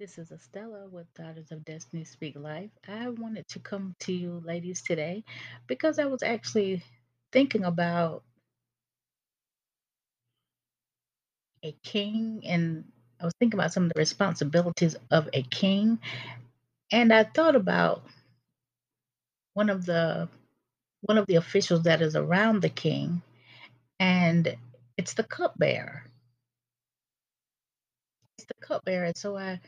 This is Estella with Daughters of Destiny Speak Life. I wanted to come to you ladies today because I was actually thinking about a king and I was thinking about some of the responsibilities of a king and I thought about one of the one of the officials that is around the king and it's the cupbearer. It's the cupbearer. So I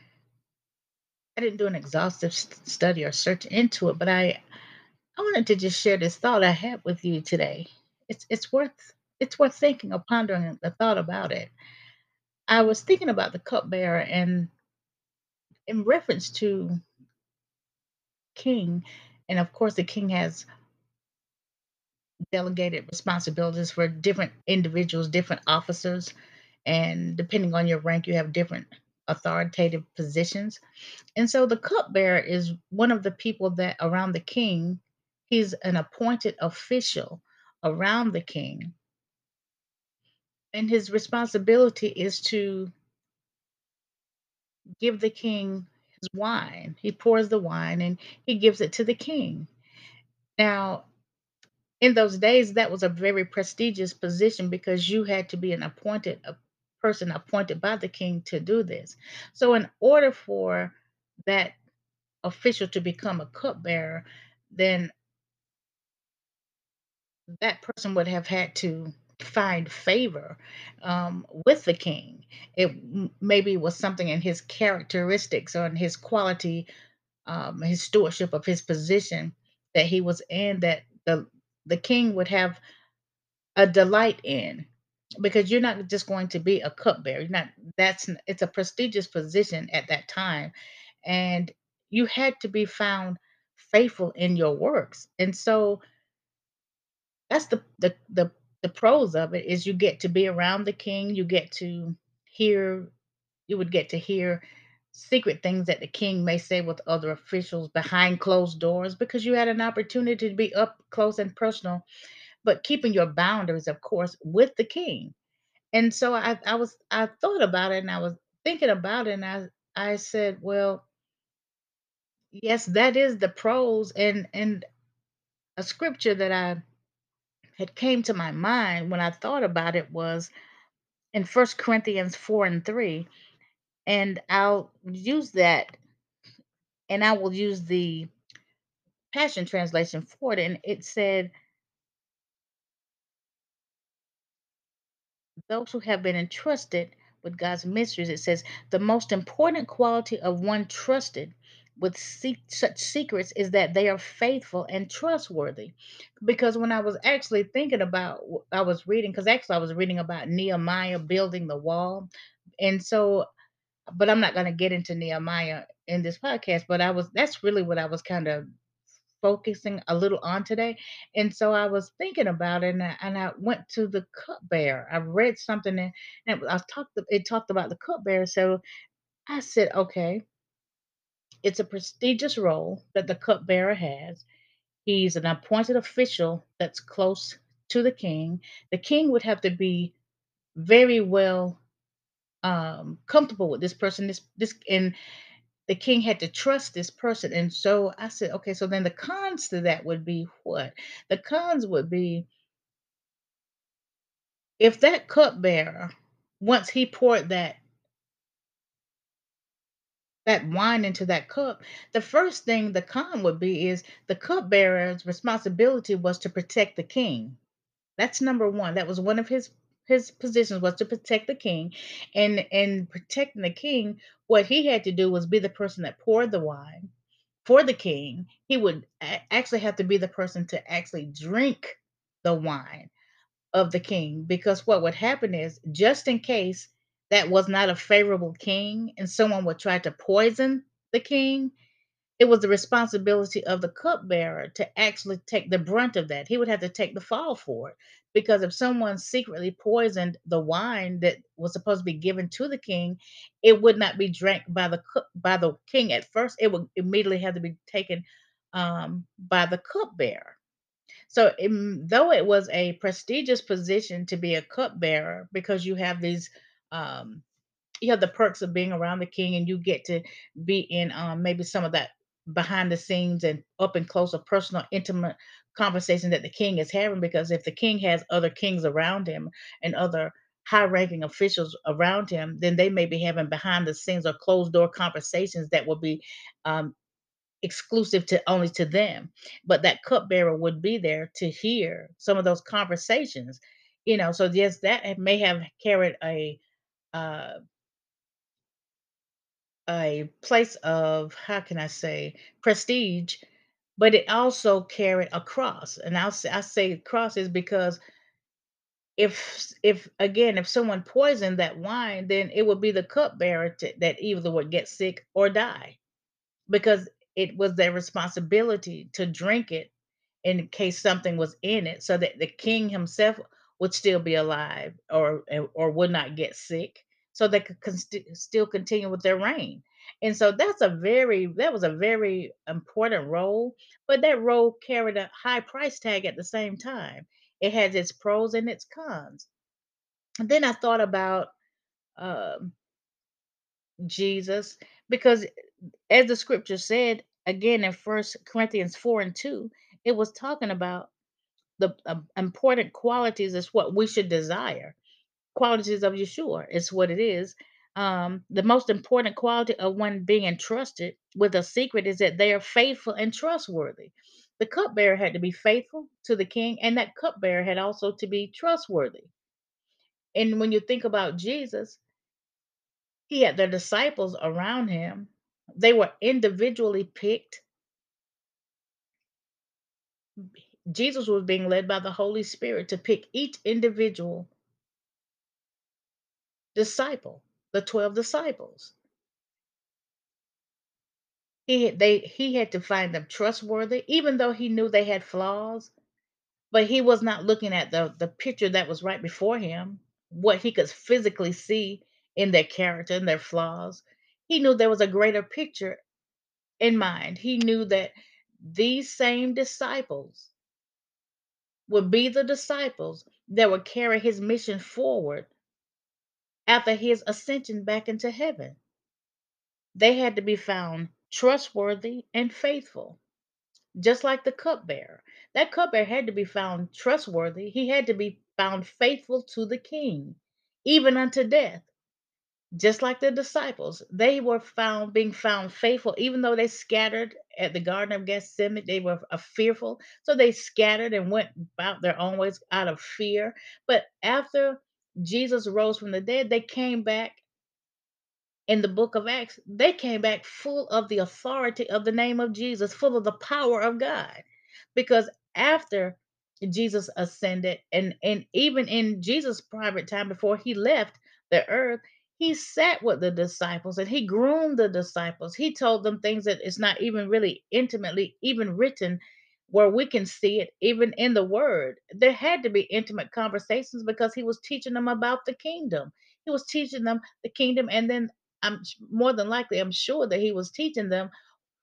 I didn't do an exhaustive study or search into it, but I I wanted to just share this thought I had with you today. It's it's worth it's worth thinking or pondering the thought about it. I was thinking about the cupbearer and in reference to king, and of course the king has delegated responsibilities for different individuals, different officers, and depending on your rank, you have different authoritative positions. And so the cupbearer is one of the people that around the king, he's an appointed official around the king and his responsibility is to give the king his wine. He pours the wine and he gives it to the king. Now, in those days, that was a very prestigious position because you had to be an appointed person appointed by the king to do this. So, in order for that official to become a cupbearer, then that person would have had to find favor um, with the king. It maybe was something in his characteristics or in his quality, um, his stewardship of his position that he was in that the the king would have a delight in because you're not just going to be a cupbearer. You're not that's it's a prestigious position at that time and you had to be found faithful in your works. And so that's the the the the pros of it is you get to be around the king, you get to hear you would get to hear secret things that the king may say with other officials behind closed doors because you had an opportunity to be up close and personal, but keeping your boundaries, of course, with the king. And so I I was I thought about it and I was thinking about it and I I said, well, yes, that is the pros and and a scripture that I had came to my mind when I thought about it was in First Corinthians 4 and 3. And I'll use that and I will use the Passion Translation for it. And it said, Those who have been entrusted with God's mysteries, it says, the most important quality of one trusted with such secrets is that they are faithful and trustworthy. Because when I was actually thinking about, I was reading, because actually I was reading about Nehemiah building the wall. And so but I'm not going to get into Nehemiah in this podcast. But I was that's really what I was kind of focusing a little on today. And so I was thinking about it, and I, and I went to the cupbearer. I read something, and, and I talked. It talked about the cupbearer. So I said, okay, it's a prestigious role that the cupbearer has. He's an appointed official that's close to the king. The king would have to be very well um comfortable with this person this this and the king had to trust this person. And so I said, okay, so then the cons to that would be what? The cons would be if that cupbearer, once he poured that that wine into that cup, the first thing the con would be is the cupbearer's responsibility was to protect the king. That's number one. That was one of his his positions was to protect the king. And in protecting the king, what he had to do was be the person that poured the wine for the king, he would actually have to be the person to actually drink the wine of the king because what would happen is just in case that was not a favorable king and someone would try to poison the king it was the responsibility of the cupbearer to actually take the brunt of that. He would have to take the fall for it because if someone secretly poisoned the wine that was supposed to be given to the king, it would not be drank by the by the king at first. It would immediately have to be taken um, by the cupbearer. So, em- though it was a prestigious position to be a cupbearer because you have these um, you have the perks of being around the king and you get to be in um, maybe some of that behind the scenes and up and close a personal intimate conversation that the king is having because if the king has other kings around him and other high ranking officials around him then they may be having behind the scenes or closed door conversations that will be um, exclusive to only to them. But that cupbearer would be there to hear some of those conversations you know so yes that may have carried a uh, a place of how can I say prestige, but it also carried a cross. And I'll say, I say cross is because if if again if someone poisoned that wine, then it would be the cupbearer to, that either would get sick or die because it was their responsibility to drink it in case something was in it so that the king himself would still be alive or or would not get sick so they could con- st- still continue with their reign. And so that's a very that was a very important role but that role carried a high price tag at the same time. It has its pros and its cons. And then i thought about um, jesus because as the scripture said again in first corinthians 4 and 2 it was talking about the um, important qualities is what we should desire. Qualities of Yeshua is what it is. Um, the most important quality of one being entrusted with a secret is that they are faithful and trustworthy. The cupbearer had to be faithful to the king, and that cupbearer had also to be trustworthy. And when you think about Jesus, he had the disciples around him. They were individually picked. Jesus was being led by the Holy Spirit to pick each individual disciple, the 12 disciples. He they he had to find them trustworthy, even though he knew they had flaws, but he was not looking at the the picture that was right before him, what he could physically see in their character and their flaws. He knew there was a greater picture in mind. He knew that these same disciples would be the disciples that would carry his mission forward after his ascension back into heaven. They had to be found trustworthy and faithful, just like the cupbearer. That cupbearer had to be found trustworthy. He had to be found faithful to the king, even unto death. Just like the disciples, they were found being found faithful, even though they scattered at the Garden of Gethsemane. They were fearful, so they scattered and went about their own ways out of fear. But after Jesus rose from the dead, they came back in the book of Acts, they came back full of the authority of the name of Jesus, full of the power of God. Because after Jesus ascended, and, and even in Jesus' private time before he left the earth, he sat with the disciples and he groomed the disciples. He told them things that is not even really intimately even written where we can see it even in the word. There had to be intimate conversations because he was teaching them about the kingdom. He was teaching them the kingdom and then I'm more than likely, I'm sure that he was teaching them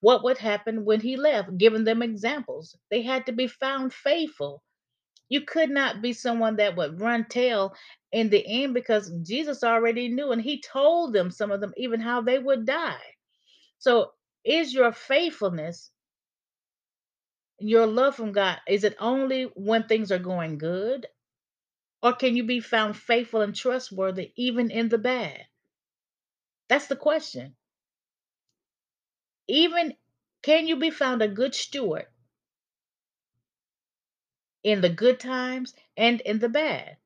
what would happen when he left, giving them examples. They had to be found faithful. You could not be someone that would run tail in the end because Jesus already knew and he told them, some of them, even how they would die. So, is your faithfulness, your love from God, is it only when things are going good? Or can you be found faithful and trustworthy even in the bad? That's the question. Even can you be found a good steward in the good times and in the bad?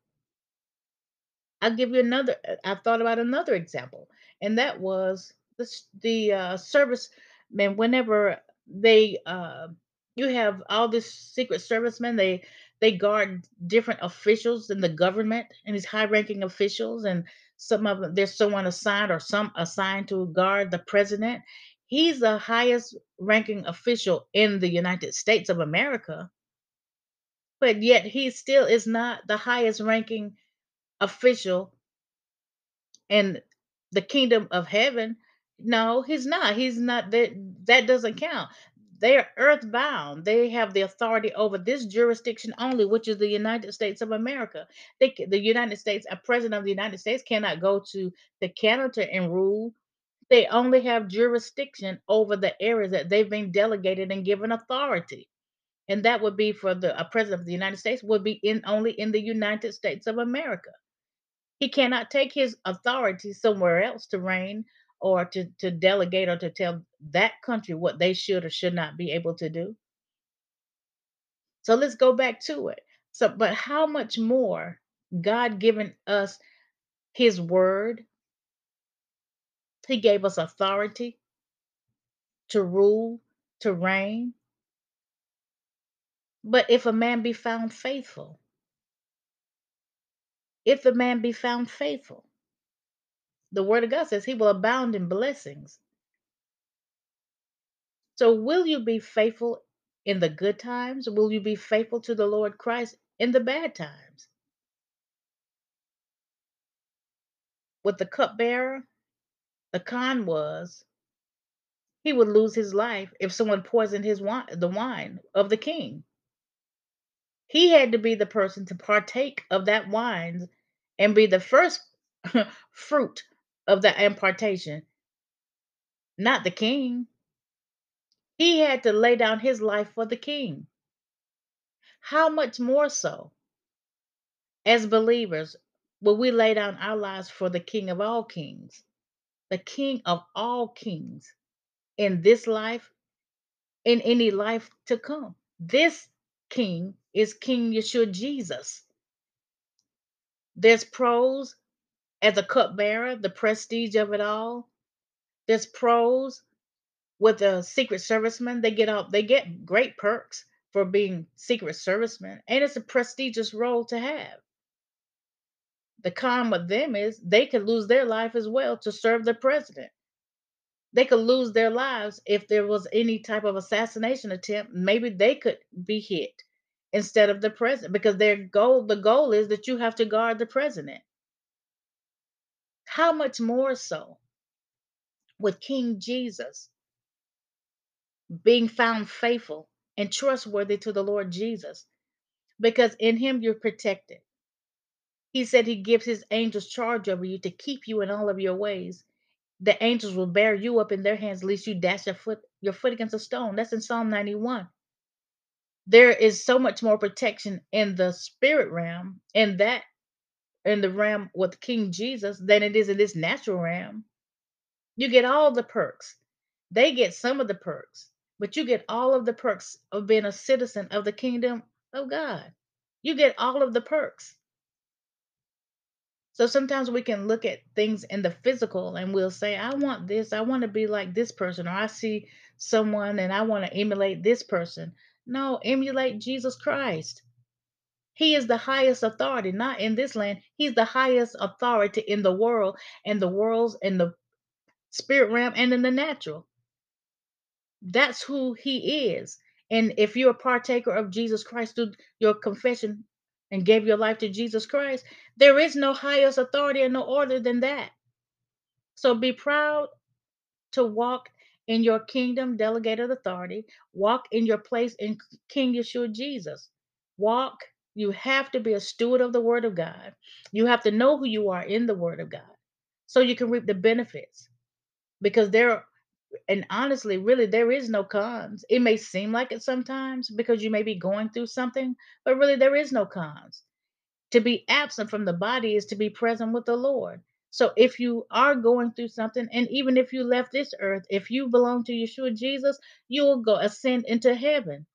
I'll give you another. uh, I thought about another example, and that was the the uh, servicemen. Whenever they, uh, you have all these secret servicemen. They they guard different officials in the government and these high-ranking officials, and some of them there's someone assigned or some assigned to guard the president. He's the highest ranking official in the United States of America, but yet he still is not the highest ranking official in the kingdom of heaven. No, he's not. He's not that that doesn't count. They're earthbound. They have the authority over this jurisdiction only, which is the United States of America. They, the United States, a president of the United States cannot go to to Canada and rule. They only have jurisdiction over the areas that they've been delegated and given authority. And that would be for the a president of the United States would be in only in the United States of America. He cannot take his authority somewhere else to reign or to, to delegate or to tell that country what they should or should not be able to do. So let's go back to it. So, but how much more God given us his word? He gave us authority to rule, to reign. But if a man be found faithful, if the man be found faithful, the word of God says he will abound in blessings. So, will you be faithful in the good times? Will you be faithful to the Lord Christ in the bad times? With the cupbearer, the con was he would lose his life if someone poisoned his wine, the wine of the king. He had to be the person to partake of that wine and be the first fruit of the impartation, not the king. He had to lay down his life for the king. How much more so as believers will we lay down our lives for the king of all kings, the king of all kings in this life, in any life to come? This king is King Yeshua Jesus. There's pros as a cupbearer, the prestige of it all. There's pros with a secret serviceman. They get out, they get great perks for being secret servicemen, and it's a prestigious role to have. The con with them is they could lose their life as well to serve the president. They could lose their lives if there was any type of assassination attempt. Maybe they could be hit instead of the president because their goal, the goal is that you have to guard the president. How much more so with King Jesus being found faithful and trustworthy to the Lord Jesus? Because in him you're protected. He said he gives his angels charge over you to keep you in all of your ways. The angels will bear you up in their hands, lest you dash your foot your foot against a stone. That's in Psalm 91. There is so much more protection in the spirit realm, in that in the realm with King Jesus, than it is in this natural realm. You get all the perks. They get some of the perks, but you get all of the perks of being a citizen of the kingdom of God. You get all of the perks. So sometimes we can look at things in the physical and we'll say, I want this, I want to be like this person, or I see someone and I want to emulate this person. No, emulate Jesus Christ. He is the highest authority, not in this land. He's the highest authority in the world and the worlds in the spirit realm and in the natural. That's who he is. And if you're a partaker of Jesus Christ through your confession and gave your life to Jesus Christ, there is no highest authority and no order than that. So be proud to walk in your kingdom delegated authority, walk in your place in King Yeshua Jesus. Walk, you have to be a steward of the word of God. You have to know who you are in the word of God so you can reap the benefits. Because there and honestly, really, there is no cons. It may seem like it sometimes because you may be going through something, but really, there is no cons. To be absent from the body is to be present with the Lord. So if you are going through something, and even if you left this earth, if you belong to Yeshua Jesus, you will go ascend into heaven.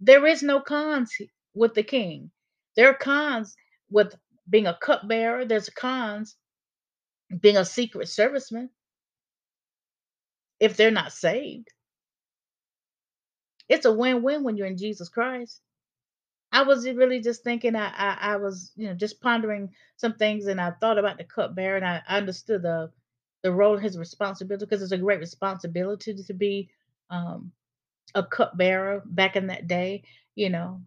There is no cons with the king. There are cons with being a cupbearer, there's cons being a secret serviceman if they're not saved. It's a win-win when you're in Jesus Christ. I was really just thinking. I, I I was you know just pondering some things, and I thought about the cupbearer, and I understood the the role his responsibility because it's a great responsibility to be um, a cupbearer back in that day. You know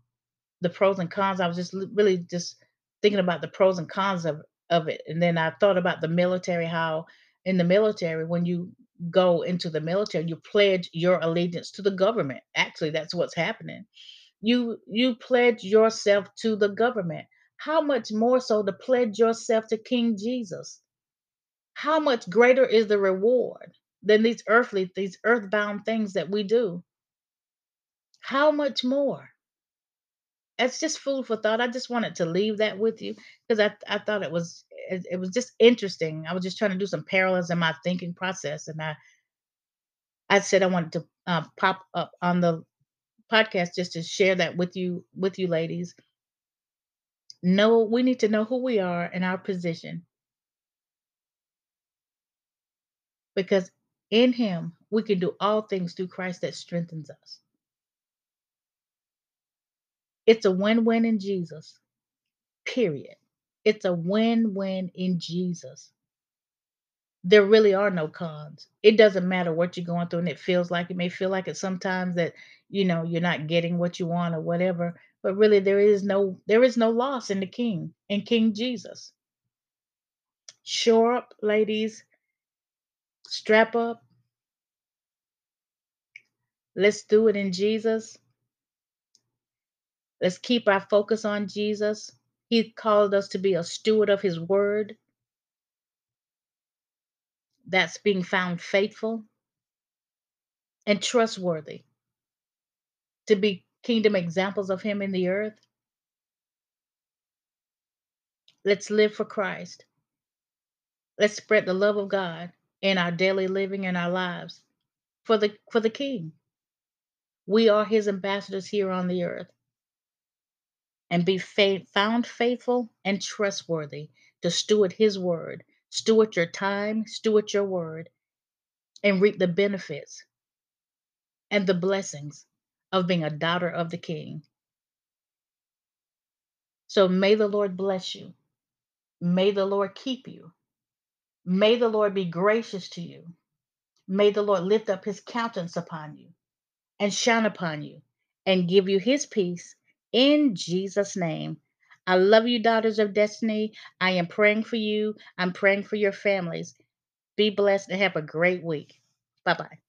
the pros and cons. I was just really just thinking about the pros and cons of of it, and then I thought about the military. How in the military, when you go into the military. You pledge your allegiance to the government. Actually, that's what's happening. You you pledge yourself to the government. How much more so to pledge yourself to King Jesus? How much greater is the reward than these earthly, these earthbound things that we do? How much more? It's just food for thought. I just wanted to leave that with you because I, I thought it was it, it was just interesting. I was just trying to do some parallels in my thinking process, and I I said I wanted to uh, pop up on the podcast just to share that with you with you ladies. Know we need to know who we are and our position because in Him we can do all things through Christ that strengthens us. It's a win-win in Jesus. Period. It's a win-win in Jesus. There really are no cons. It doesn't matter what you're going through and it feels like it may feel like it sometimes that you know you're not getting what you want or whatever, but really there is no there is no loss in the king, in King Jesus. Shore up, ladies. Strap up. Let's do it in Jesus. Let's keep our focus on Jesus. He called us to be a steward of his word. That's being found faithful and trustworthy to be kingdom examples of him in the earth. Let's live for Christ. Let's spread the love of God in our daily living and our lives for the for the king. We are his ambassadors here on the earth. And be fa- found faithful and trustworthy to steward his word, steward your time, steward your word, and reap the benefits and the blessings of being a daughter of the king. So may the Lord bless you. May the Lord keep you. May the Lord be gracious to you. May the Lord lift up his countenance upon you and shine upon you and give you his peace in Jesus' name. I love you, daughters of destiny. I am praying for you. I'm praying for your families. Be blessed and have a great week. Bye bye.